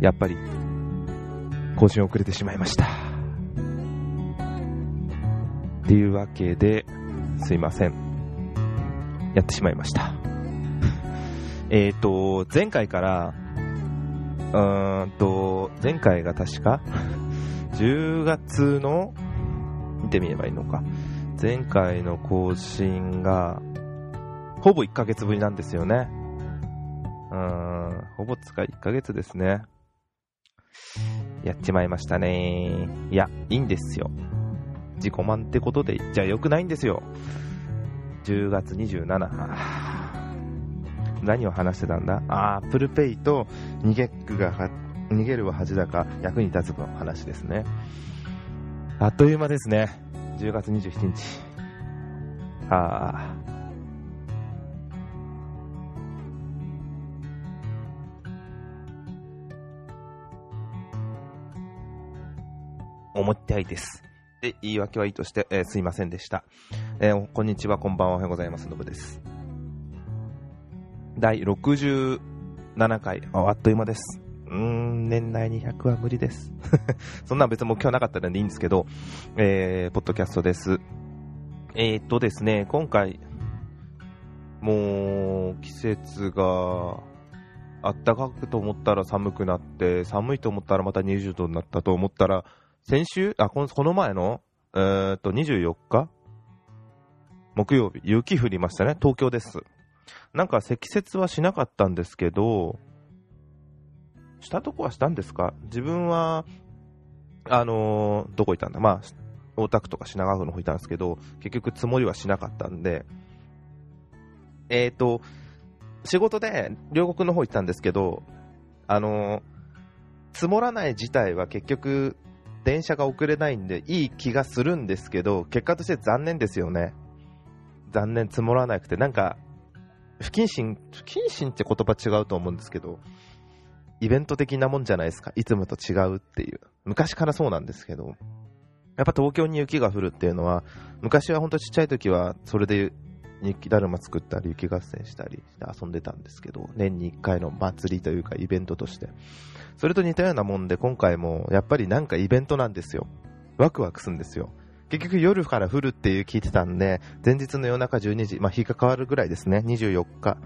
やっぱり、更新遅れてしまいました。っていうわけで、すいません。やってしまいました。えっと、前回から、うーんと、前回が確か、10月の、見てみればいいのか。前回の更新が、ほぼ1ヶ月ぶりなんですよね。うーん、ほぼつか1ヶ月ですね。やっちまいましたね。いや、いいんですよ。自己満ってことで、じゃあ良くないんですよ。10月27。何を話してたんだ？あー、プルペイと逃げるがは、逃げるは恥だか役に立つの話ですね。あっという間ですね。10月27日。あー。思ったいです。で、言い訳はいいとして、えーすいませんでした。えーこんにちは、こんばんは、おはようございます。のぶです。第67回、ああっという間です。うーん、年内に100は無理です。そんな別に目標なかったのでいいんですけど、えー、ポッドキャストです。えー、っとですね、今回、もう、季節が、あったかくと思ったら寒くなって、寒いと思ったらまた20度になったと思ったら、先週、あ、このこの前の、えー、っと、24日？木曜日、雪降りましたね。東京です。なんか積雪はしなかったんですけど、したとこはしたんですか？自分は、あのーどこ行ったんだ？まあ、大田区とか品川区の方行ったんですけど、結局積もりはしなかったんで、えっ、と、仕事で両国の方行ったんですけど、あのー積もらない自体は結局、電車が遅れないんでいい気がするんですけど、結果として残念ですよね。残念積もらなくて、なんか、不謹慎、不謹慎って言葉違うと思うんですけど、イベント的なもんじゃないですか。いつもと違うっていう。昔からそうなんですけど、やっぱ東京に雪が降るっていうのは、昔は本当ちっちゃい時は、それで雪だるま作ったり、雪合戦したりして遊んでたんですけど、年に1回の祭りというかイベントとして。それと似たようなもんで、今回もやっぱりなんかイベントなんですよ。ワクワクするんですよ。結局夜から降るっていう聞いてたんで、前日の夜中12時、まあ日が変わるぐらいですね、24日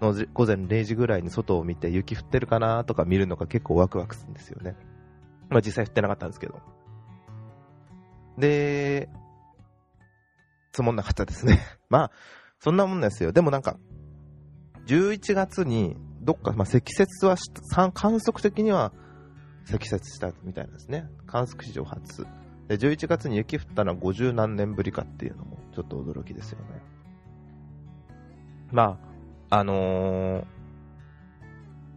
の午前0時ぐらいに外を見て雪降ってるかなとか見るのが結構ワクワクするんですよね。まあ実際降ってなかったんですけど。で、積もんなかったですね。まあ、そんなもんですよ。でもなんか、11月にどっか、まあ、積雪は観測的には積雪したみたいなんですね。観測史上初。で、11月に雪降ったのは50何年ぶりかっていうのもちょっと驚きですよね。まあ、あのー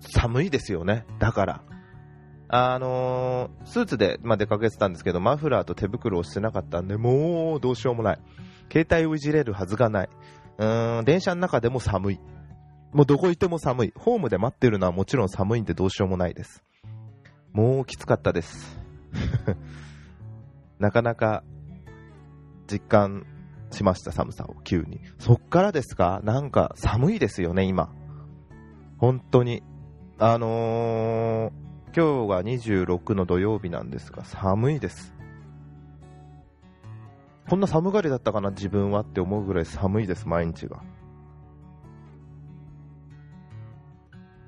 寒いですよね。だから。あのースーツで、まあ、出かけてたんですけど、マフラーと手袋をしてなかったんで、もうどうしようもない。携帯をいじれるはずがない。うーん、電車の中でも寒い。もうどこ行っても寒い。ホームで待ってるのはもちろん寒いんでどうしようもないです。もうきつかったです。なかなか実感しました、寒さを急に。そっからですか？なんか寒いですよね、今。本当に。あのー、今日が26の土曜日なんですが、寒いです。こんな寒がりだったかな、自分はって思うぐらい寒いです、毎日が。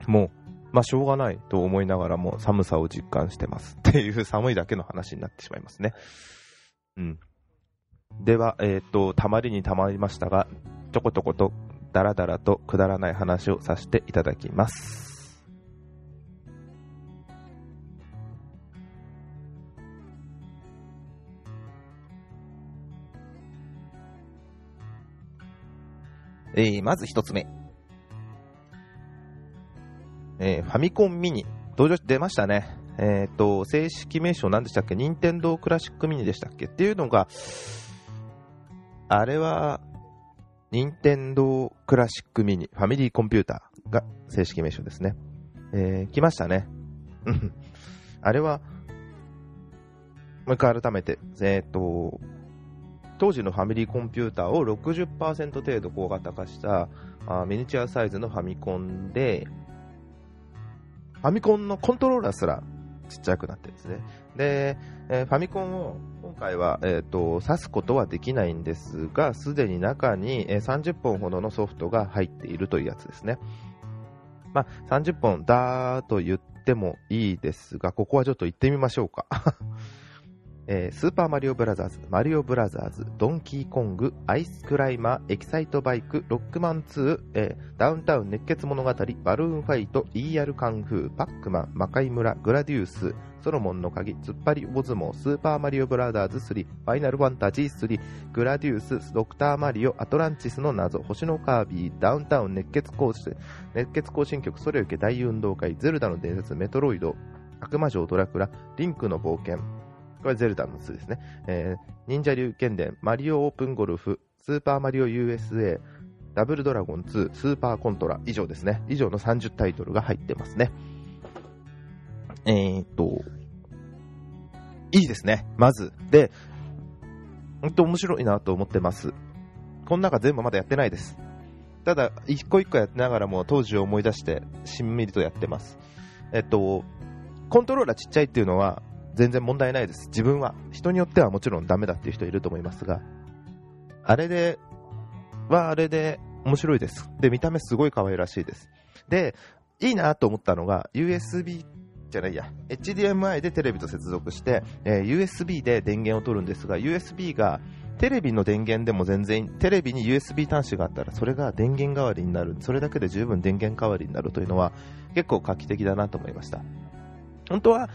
もう、まあ、しょうがないと思いながらも寒さを実感してます。っていう寒いだけの話になってしまいますね。うん。では、えっ、と、たまりにたまりましたが、ちょこちょこと、だらだらとくだらない話をさせていただきます。えー、まず一つ目。えーファミコンミニ。登場出ましたね。えっ、と、正式名称何でしたっけ？任天堂クラシックミニでしたっけ？っていうのが、あれは、任天堂クラシックミニ、ファミリーコンピューターが正式名称ですね。えー来ましたね。うんあれは、もう一回改めて、えっ、と、当時のファミリーコンピューターを60%程度小型化したあミニチュアサイズのファミコンで、ファミコンのコントローラーすらちっちゃくなってるんですね。で、えー、ファミコンを今回は、えーと、挿すことはできないんですが、すでに中に、えー、30本ほどのソフトが入っているというやつですね。まあ、30本だーと言ってもいいですが、ここはちょっと行ってみましょうか。えー、スーパーマリオブラザーズ、マリオブラザーズ、ドンキーコング、アイスクライマー、エキサイトバイク、ロックマン2、えー、ダウンタウン熱血物語、バルーンファイト、イーアルカンフー、パックマン、魔界村、グラディウス、ソロモンの鍵、突っ張り大相撲、スーパーマリオブラザーズ3、ファイナルファンタジー3、グラデュース、ドクターマリオ、アトランティスの謎、星のカービィ、ダウンタウン熱血行進、熱血行進曲、それ受け大運動会、ゼルダの伝説、メトロイド、悪魔城ドラクラ、リンクの冒険、これゼルダの2ですね。えー、忍者竜剣伝、マリオオープンゴルフ、スーパーマリオ USA、ダブルドラゴン2、スーパーコントラ、以上ですね。以上の30タイトルが入ってますね。えー、っと、いいですね、まず。で、本当面白いなと思ってます。この中全部まだやってないです。ただ、一個一個やってながらも当時を思い出して、しんみりとやってます。えっと、コントローラーちっちゃいっていうのは、全然問題ないです。自分は。人によってはもちろんダメだっていう人いると思いますが、あれで、はあれで面白いです。で、見た目すごい可愛らしいです。で、いいなと思ったのが、USB じゃないや、HDMI でテレビと接続して、えー、USB で電源を取るんですが、USB がテレビの電源でも全然、テレビに USB 端子があったら、それが電源代わりになる、それだけで十分電源代わりになるというのは、結構画期的だなと思いました。本当は、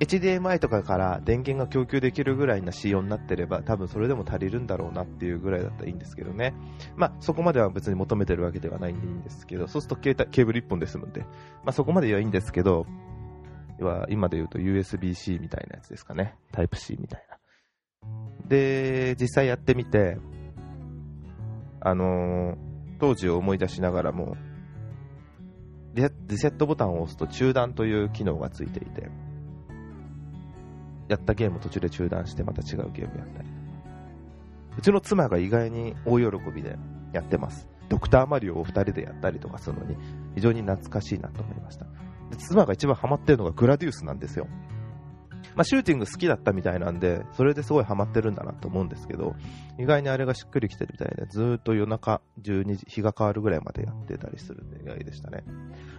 HDMI とかから電源が供給できるぐらいな仕様になってれば、多分それでも足りるんだろうなっていうぐらいだったらいいんですけどね。まあ、そこまでは別に求めてるわけではないんでいいんですけど、そうすると携帯ケーブル1本で済むんで、まあ、そこまではいいんですけど、今で言うと USB-C みたいなやつですかね。タイプ C みたいな。で、実際やってみて、あのー、当時を思い出しながらも、リセットボタンを押すと中断という機能がついていて、やったゲーム途中で中断してまた違うゲームやったり。うちの妻が意外に大喜びでやってます。ドクターマリオを2人でやったりとかするのに非常に懐かしいなと思いました。で妻が一番ハマってるのがグラデュースなんですよ。まあ、シューティング好きだったみたいなんで、それですごいハマってるんだなと思うんですけど、意外にあれがしっくりきてるみたいで、ずっと夜中12時、日が変わるぐらいまでやってたりするんで意外でしたね。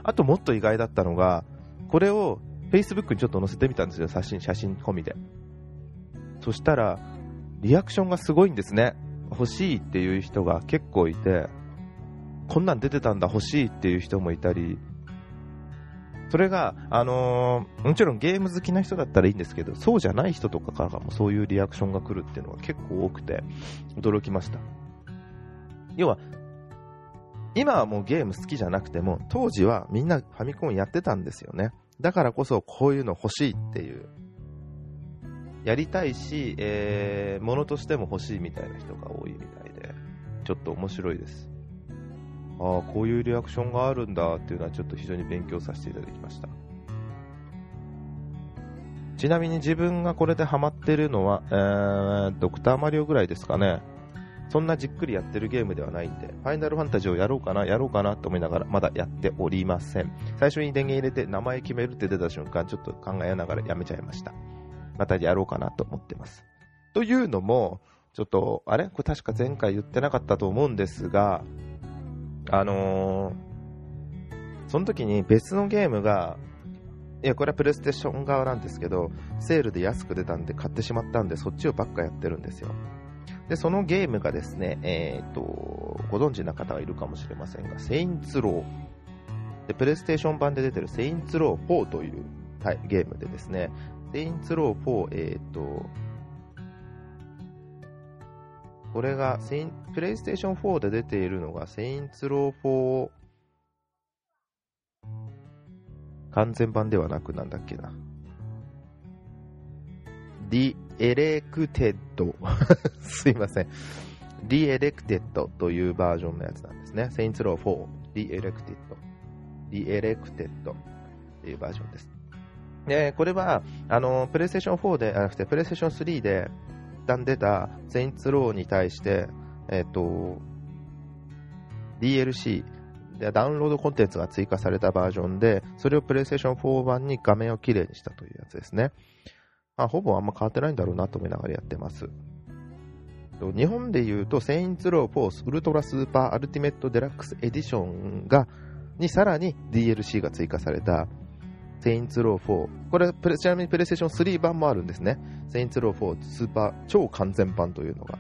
あともっと意外だったのが、これを Facebook にちょっと載せてみたんですよ、写真、写真込みで。そしたら、リアクションがすごいんですね。欲しいっていう人が結構いて、こんなん出てたんだ、欲しいっていう人もいたり、それが、あのー、もちろんゲーム好きな人だったらいいんですけど、そうじゃない人とかからもそういうリアクションが来るっていうのが結構多くて、驚きました。要は、今はもうゲーム好きじゃなくても、当時はみんなファミコンやってたんですよね。だからこそこういうの欲しいっていう、やりたいし、えー、ものとしても欲しいみたいな人が多いみたいで、ちょっと面白いです。ああ、こういうリアクションがあるんだっていうのはちょっと非常に勉強させていただきました。ちなみに自分がこれでハマってるのは、えー、ドクターマリオぐらいですかね。そんなじっくりやってるゲームではないんで、ファイナルファンタジーをやろうかな、やろうかなと思いながら、まだやっておりません。最初に電源入れて名前決めるって出た瞬間、ちょっと考えながらやめちゃいました。またやろうかなと思ってます。というのも、ちょっと、あれ？これ確か前回言ってなかったと思うんですが、あのー、その時に別のゲームが、いや、これはプレイステーション側なんですけど、セールで安く出たんで買ってしまったんで、そっちをばっかやってるんですよ。で、そのゲームがですね、えっ、と、ご存知な方はいるかもしれませんが、セインツロー。で、プレイステーション版で出てるセインツロー4という、ゲームでですね、セインツロー4、えっ、と、これがセイン、プレイステーション4で出ているのが、セインツロー4完全版ではなくなんだっけな。 Re-Elected。すいません。 Re-Elected というバージョンのやつなんですね。セインツロー4、Re-Elected。Re-Elected というバージョンです。で、これは、あの、プレイステーション4で、あなくて、プレイステーション3で、一旦出たセインツローに対して、えっ、ー、と、DLC、でダウンロードコンテンツが追加されたバージョンで、それを PlayStation 4版に画面をきれいにしたというやつですね。まあ、ほぼあんま変わってないんだろうなと思いながらやってます。日本で言うと、セインツローフォースウルトラスーパーアルティメットデラックスエディションが、にさらに DLC が追加された、セインツロー4。これ、ちなみにプレイステーション3版もあるんですね。セインツロー4スーパー超完全版というのが。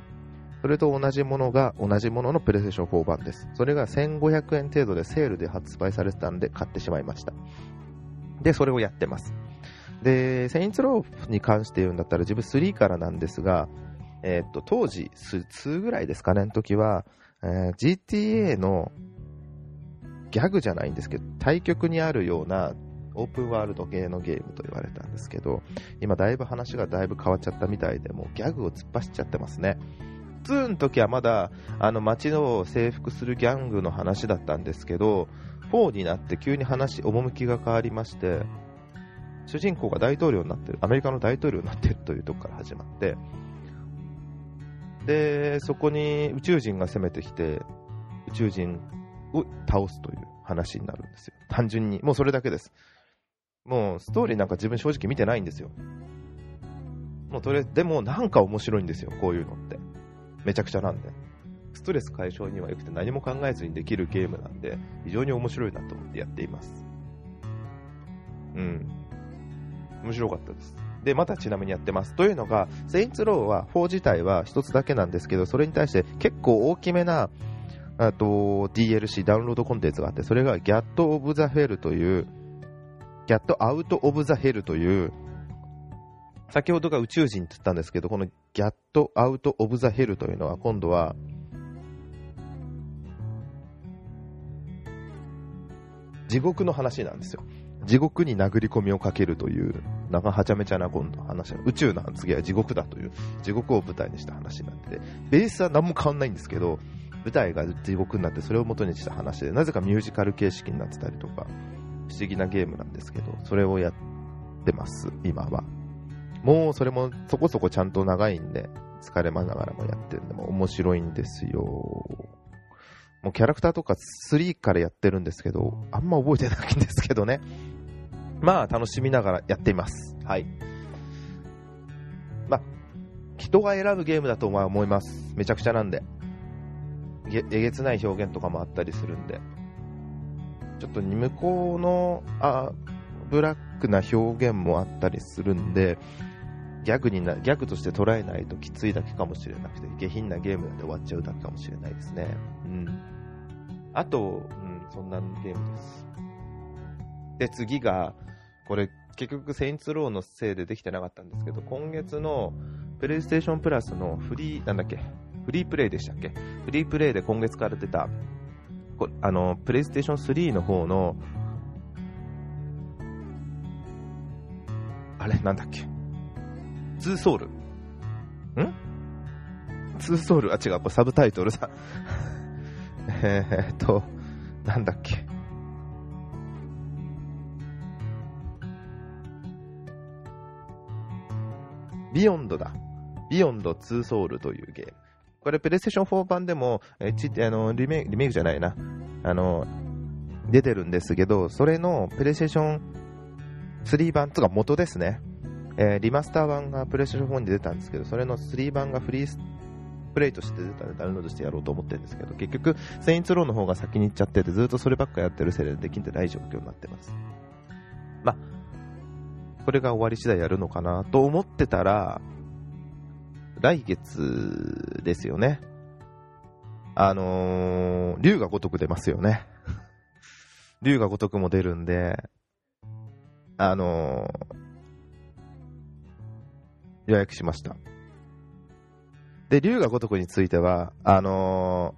それと同じものが同じもののプレイステーション4版です。それが1500円程度でセールで発売されてたんで買ってしまいました。で、それをやってます。で、セインツローに関して言うんだったら自分3からなんですが、えー、っと、当時、2ぐらいですかね、の時は、えー、GTA のギャグじゃないんですけど、対局にあるようなオープンワールド系のゲームと言われたんですけど、今だいぶ話がだいぶ変わっちゃったみたいで、もうギャグを突っ走っちゃってますね。2の時はまだ、あの街を征服するギャングの話だったんですけど、4になって急に話、趣が変わりまして、主人公が大統領になってる、アメリカの大統領になってるというとこから始まって、で、そこに宇宙人が攻めてきて、宇宙人を倒すという話になるんですよ。単純に。もうそれだけです。もうストーリーなんか自分正直見てないんですよ。もうそれ、でもなんか面白いんですよ、こういうのって。めちゃくちゃなんで。ストレス解消には良くて何も考えずにできるゲームなんで、非常に面白いなと思ってやっています。うん。面白かったです。で、またちなみにやってます。というのが、セインツローは4自体は一つだけなんですけど、それに対して結構大きめな、あと DLC ダウンロードコンテンツがあって、それが Get of the Hell という、Get Out of the Hell という、先ほどが宇宙人って言ったんですけど、この Get Out of the Hell というのは今度は、地獄の話なんですよ。地獄に殴り込みをかけるという、なんかはちゃめちゃな今度話、宇宙の次は地獄だという、地獄を舞台にした話になってて、ベースは何も変わんないんですけど、舞台が地獄になってそれを元にした話で、なぜかミュージカル形式になってたりとか、不思議なゲームなんですけど、それをやってます、今は。もうそれもそこそこちゃんと長いんで、疲れまながらもやってるんで、も面白いんですよ。もうキャラクターとか3からやってるんですけど、あんま覚えてないんですけどね。まあ、楽しみながらやっています。はい。まあ、人が選ぶゲームだとは思います。めちゃくちゃなんで。えげつない表現とかもあったりするんで。ちょっと向こうの、あ、ブラックな表現もあったりするんで、ギャグにな、ギャグとして捉えないときついだけかもしれなくて、下品なゲームで終わっちゃうだけかもしれないですね。うん。あと、うん、そんなゲームです。で、次が、これ結局セインツローのせいでできてなかったんですけど、今月のプレイステーションプラスのフリー、なんだっけ、フリープレイでしたっけ？フリープレイで今月から出た、あの、プレイステーション3の方の、あれ？なんだっけ？ツーソウル。ん？ツーソウル？あ、違う、これサブタイトルだ。えっと、なんだっけ？ビヨンドだ。ビヨンド2ソウルというゲーム。これ、プレイステーション4版でも、あのリメリメイクじゃないな。あの、出てるんですけど、それのプレイステーション3版とか元ですね。えー、リマスター版がプレイステーション4に出たんですけど、それの3版がフリープレイとして出たのでダウンロードしてやろうと思ってるんですけど、結局、セインツローの方が先に行っちゃってて、ずっとそればっかやってるせいでできんでない状況になってます。これが終わり次第やるのかなと思ってたら、来月ですよね。あのー、竜が如く出ますよね。竜が如くも出るんで、あのー、予約しました。で、竜が如くについては、あの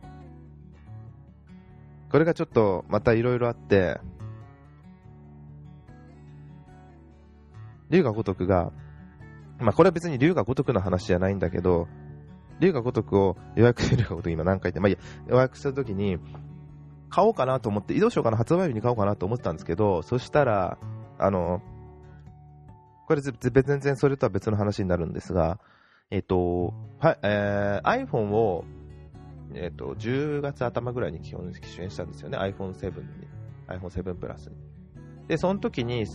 ー、これがちょっとまたいろいろあって、龍が如くが、まあこれは別に龍が如くの話じゃないんだけど、龍が如くを予約してるが如く今何回って、まあいや、予約した時に、買おうかなと思って、移動しようかな、発売日に買おうかなと思ってたんですけど、そしたら、あの、これ全然それとは別の話になるんですが、えっと、はえー、iPhone をえっ、と、10月頭ぐらいに基本機種変したんですよね、iPhone7 に。iPhone7 プラスに。で、その時に、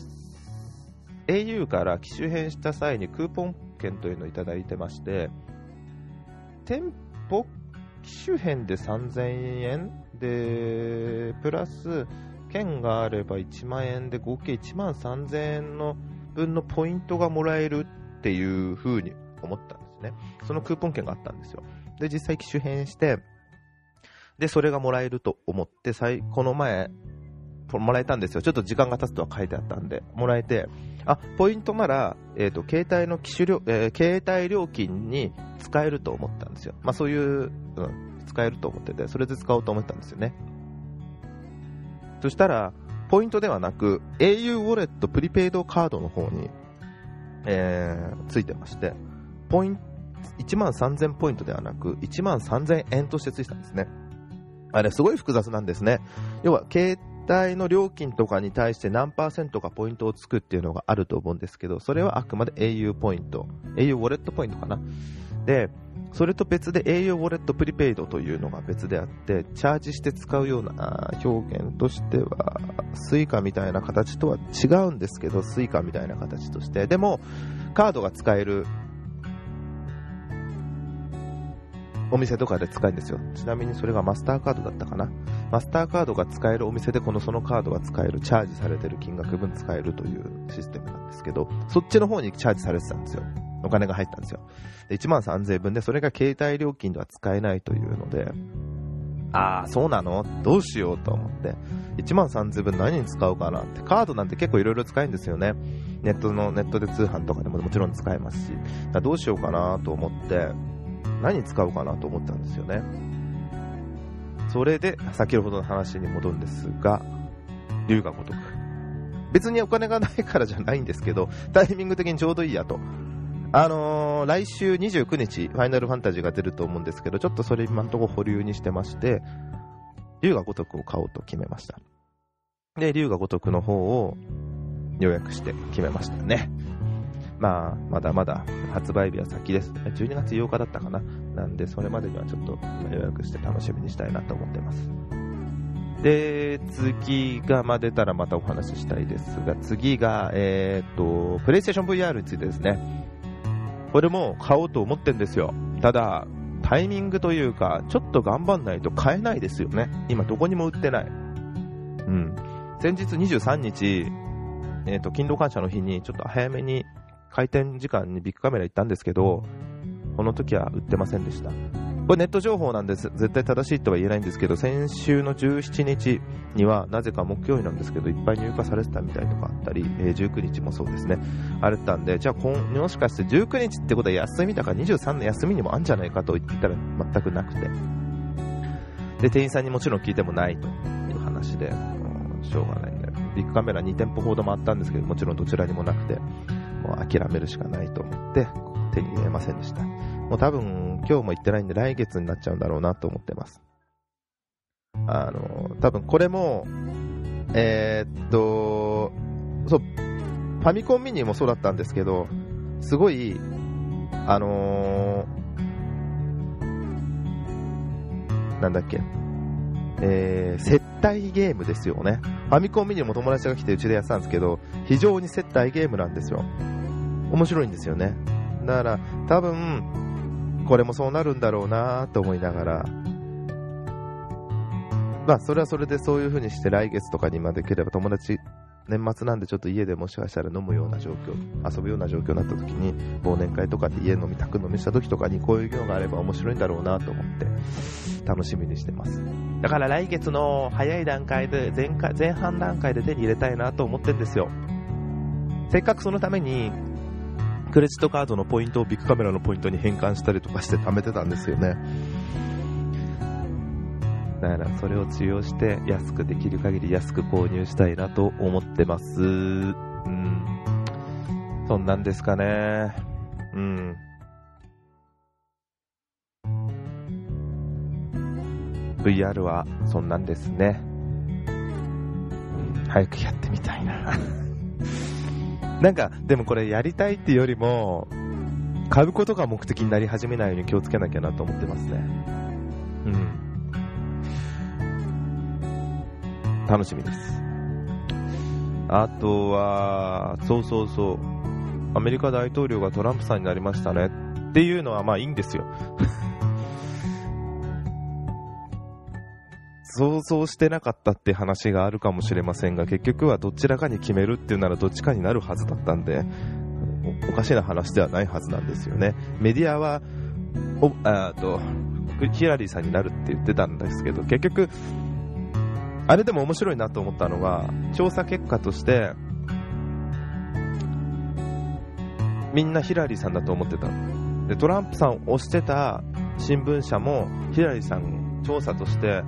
au から機種変した際にクーポン券というのをいただいてまして、店舗機種変で3000円で、プラス、券があれば1万円で合計1万3000円の分のポイントがもらえるっていう風に思ったんですね。そのクーポン券があったんですよ。で、実際機種変して、で、それがもらえると思って、この前、もらえたんですよ。ちょっと時間が経つとは書いてあったんで、もらえて、あ、ポイントなら、えっ、ー、と、携帯の機種料、えー、携帯料金に使えると思ったんですよ。まあそういう、うん、使えると思ってて、それで使おうと思ったんですよね。そしたら、ポイントではなく、au ウォレットプリペイドカードの方に、えー、ついてまして、ポイント、1万3000ポイントではなく、1万3000円としてついてたんですね。あれ、すごい複雑なんですね。要は、携帯の料金とかに対して何パーセントかポイントをつくっていうのがあると思うんですけど、それはあくまで au ポイント、au ウォレットポイントかな。で、それと別で au ウォレットプリペイドというのが別であって、チャージして使うような表現としては、スイカみたいな形とは違うんですけど、スイカみたいな形として。でも、カードが使えるお店とかで使えるんですよ。ちなみにそれがマスターカードだったかな。マスターカードが使えるお店でこのそのカードが使える、チャージされてる金額分使えるというシステムなんですけど、そっちの方にチャージされてたんですよ。お金が入ったんですよ。で1万3000円分で、それが携帯料金では使えないというので、ああ、そうなの？どうしようと思って、1万3000円分何に使うかなって、カードなんて結構いろいろ使えるんですよね。ネットの、ネットで通販とかでももちろん使えますし、どうしようかなと思って、何に使うかなと思ったんですよね。それで、先ほどの話に戻るんですが、龍が如く。別にお金がないからじゃないんですけど、タイミング的にちょうどいいやと。あのー、来週29日、ファイナルファンタジーが出ると思うんですけど、ちょっとそれ今のところ保留にしてまして、龍が如くを買おうと決めました。で、龍が如くの方を予約して決めましたね。まあ、まだまだ発売日は先です。12月8日だったかな。なんで、それまでにはちょっと予約して楽しみにしたいなと思ってます。で、次が、ま、出たらまたお話ししたいですが、次が、えっ、と、プレイステーション VR についてですね。これも買おうと思ってんですよ。ただ、タイミングというか、ちょっと頑張んないと買えないですよね。今どこにも売ってない。うん。先日23日、えっ、と、勤労感謝の日にちょっと早めに開店時間にビッグカメラ行ったんですけど、この時は売ってませんでした。これネット情報なんです。絶対正しいとは言えないんですけど、先週の17日には、なぜか木曜日なんですけど、いっぱい入荷されてたみたいとかあったり、えー、19日もそうですね。あったんで、じゃあ今、もしかして19日ってことは休みだから23の休みにもあるんじゃないかと言ったら全くなくて。で、店員さんにもちろん聞いてもないという話で、う、しょうがないんで、ビッグカメラ2店舗ほどもあったんですけど、もちろんどちらにもなくて、もう諦めるしかないと思って、手に入れませんでした。もう多分今日も行ってないんで来月になっちゃうんだろうなと思ってます。あの、多分これも、えー、っと、そう、ファミコンミニもそうだったんですけど、すごい、あのー、なんだっけ、えー、接待ゲームですよね。ファミコンミニも友達が来てうちでやってたんですけど、非常に接待ゲームなんですよ。面白いんですよね。だから、多分、これもそうなるんだろうなと思いながら、まあ、それはそれでそういう風にして来月とかにまでければ友達、年末なんでちょっと家でもしかしたら飲むような状況、遊ぶような状況になった時に、忘年会とかで家飲み、宅飲みした時とかにこういう業があれば面白いんだろうなと思って、楽しみにしてます。だから来月の早い段階で、前回前半段階で手に入れたいなと思ってるんですよ。せっかくそのために、クレジットカードのポイントをビッグカメラのポイントに変換したりとかして貯めてたんですよね。だからそれを治療して安くできる限り安く購入したいなと思ってます。うん。そんなんですかね。うん。VR はそんなんですね。早くやってみたいな。なんか、でもこれやりたいっていうよりも、買うことが目的になり始めないように気をつけなきゃなと思ってますね。うん。楽しみです。あとは、そうそうそう、アメリカ大統領がトランプさんになりましたねっていうのはまあいいんですよ。想像してなかったって話があるかもしれませんが、結局はどちらかに決めるっていうならどっちかになるはずだったんで、おおかしな話ではないはずなんですよね。メディアは、おあーと、ヒラリーさんになるって言ってたんですけど、結局、あれでも面白いなと思ったのが、調査結果として、みんなヒラリーさんだと思ってた。で、トランプさんを推してた新聞社も、ヒラリーさん調査として、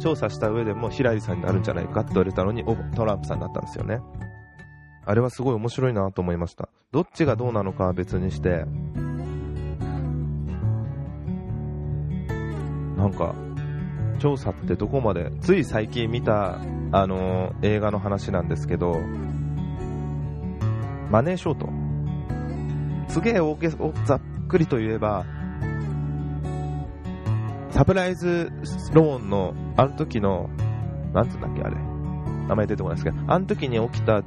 調査した上でもヒラリーさんになるんじゃないかって言われたのに、トランプさんだったんですよね。あれはすごい面白いなと思いました。どっちがどうなのかは別にして、なんか、調査ってどこまで、つい最近見た、あのー映画の話なんですけど、マネーショート。すげえ大げおざっくりと言えば、サプライズローンの、あの時の、なんつうんだっけ、あれ。名前出てこないですけど、あの時に起きた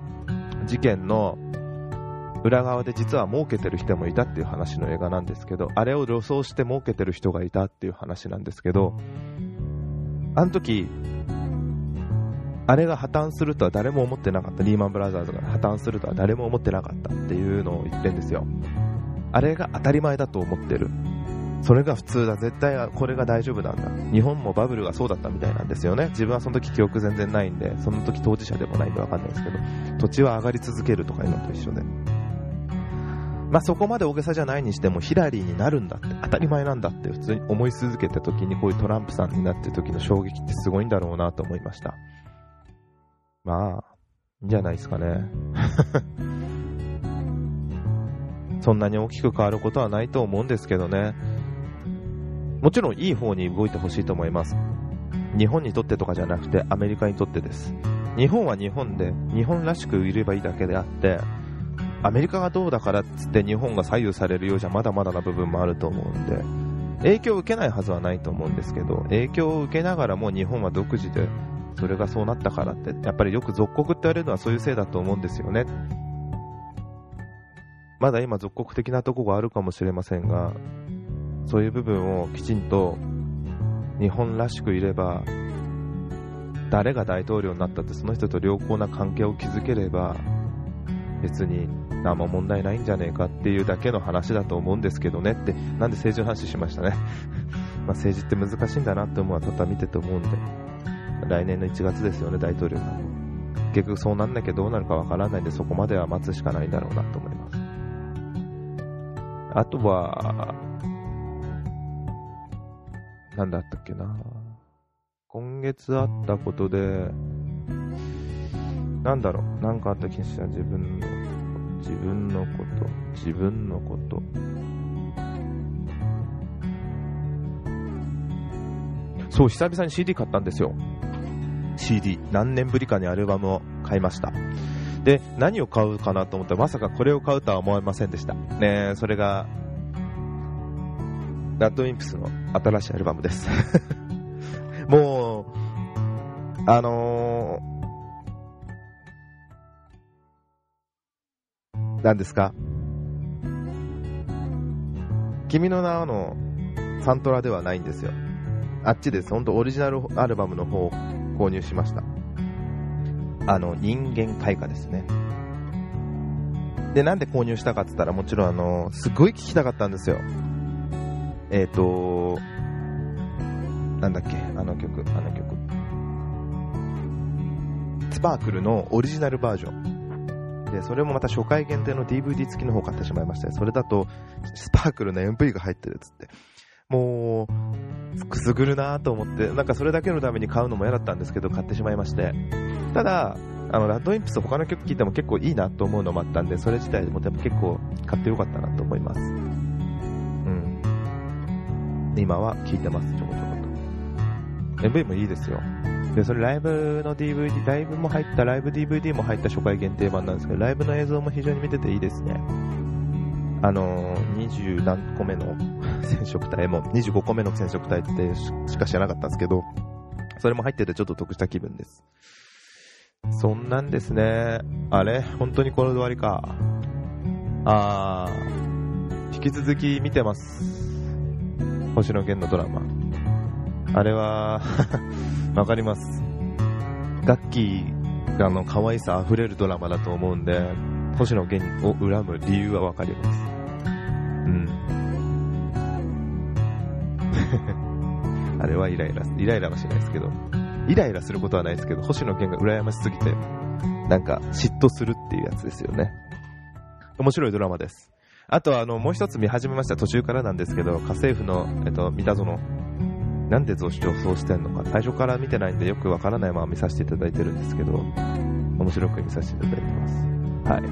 事件の裏側で実は儲けてる人もいたっていう話の映画なんですけど、あれを予想して儲けてる人がいたっていう話なんですけど、あの時、あれが破綻するとは誰も思ってなかった。リーマンブラザーズが破綻するとは誰も思ってなかったっていうのを言ってんですよ。あれが当たり前だと思ってる。それが普通だ。絶対これが大丈夫なんだ。日本もバブルがそうだったみたいなんですよね。自分はその時記憶全然ないんで、その時当事者でもないんでわかんないですけど、土地は上がり続けるとかいうのと一緒で。まあそこまで大げさじゃないにしても、ヒラリーになるんだって、当たり前なんだって普通に思い続けた時にこういうトランプさんになってる時の衝撃ってすごいんだろうなと思いました。まあ、いいんじゃないですかね。そんなに大きく変わることはないと思うんですけどね。もちろんいい方に動いてほしいと思います。日本にとってとかじゃなくてアメリカにとってです。日本は日本で、日本らしくいればいいだけであって、アメリカがどうだからっつって日本が左右されるようじゃまだまだな部分もあると思うんで、影響を受けないはずはないと思うんですけど、影響を受けながらも日本は独自で、それがそうなったからって、やっぱりよく属国って言われるのはそういうせいだと思うんですよね。まだ今属国的なとこがあるかもしれませんが、そういう部分をきちんと日本らしくいれば、誰が大統領になったってその人と良好な関係を築ければ、別に何も問題ないんじゃねえかっていうだけの話だと思うんですけどねって、なんで政治の話しましたね。ま政治って難しいんだなって思うのはただ見てて思うんで、来年の1月ですよね、大統領になる結局そうなんなきゃどうなるかわからないんで、そこまでは待つしかないんだろうなと思います。あとは、なんだったっけな今月あったことで、なんだろう、なんかあった気がした自分の、自分のこと、自分のこと。そう、久々に CD 買ったんですよ。CD。何年ぶりかにアルバムを買いました。で、何を買うかなと思ったら、まさかこれを買うとは思いませんでした。ねそれが、ラッドウィンプスの新しいアルバムです。もう、あのー、何ですか？君の名はのサントラではないんですよ。あっちです。本当オリジナルアルバムの方を購入しました。あの、人間開花ですね。で、なんで購入したかって言ったら、もちろんあの、すごい聞きたかったんですよ。えっ、ー、と、なんだっけ、あの曲、あの曲。スパークルのオリジナルバージョン。で、それもまた初回限定の DVD 付きの方買ってしまいまして、それだと、スパークルの MV が入ってるっつって。もう、くすぐるなと思って、なんかそれだけのために買うのも嫌だったんですけど、買ってしまいまして。ただ、あの、ラッドインプス他の曲聴いても結構いいなと思うのもあったんで、それ自体でも結構買ってよかったなと思います。うん。今は聴いてます、ちょこちょこと。MV もいいですよ。で、それライブの DVD、ライブも入った、ライブ DVD も入った初回限定版なんですけど、ライブの映像も非常に見てていいですね。あのー、20何個目の 染色体も、25個目の染色体ってしか知らなかったんですけど、それも入っててちょっと得した気分です。そんなんですね。あれ？本当にこれで終わりか。あー、引き続き見てます。星野源のドラマ。あれは、わかります。ガッキーがあの可愛さ溢れるドラマだと思うんで、星野源を恨む理由はわかります。うん。あれはイライラ、イライラはしないですけど、イライラすることはないですけど、星野源が羨ましすぎて、なんか嫉妬するっていうやつですよね。面白いドラマです。あとはあの、もう一つ見始めました途中からなんですけど、家政婦の、えっと、三田園。なんで女装してんのか、最初から見てないんでよくわからないまま見させていただいてるんですけど、面白く見させていただいてます。はい。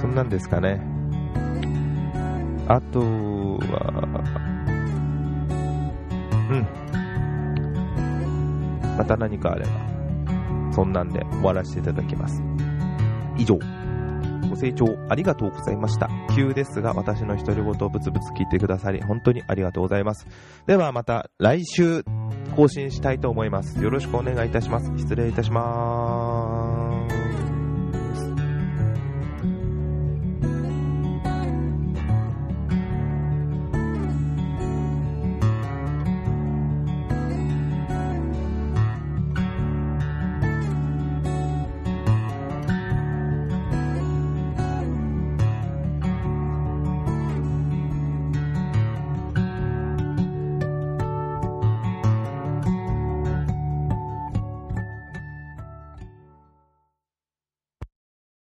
そんなんですかね。あとは、うん。また何かあれば、そんなんで終わらせていただきます。以上。ご清聴ありがとうございました。急ですが、私の独り言をぶつぶつ聞いてくださり、本当にありがとうございます。ではまた来週更新したいと思います。よろしくお願いいたします。失礼いたします。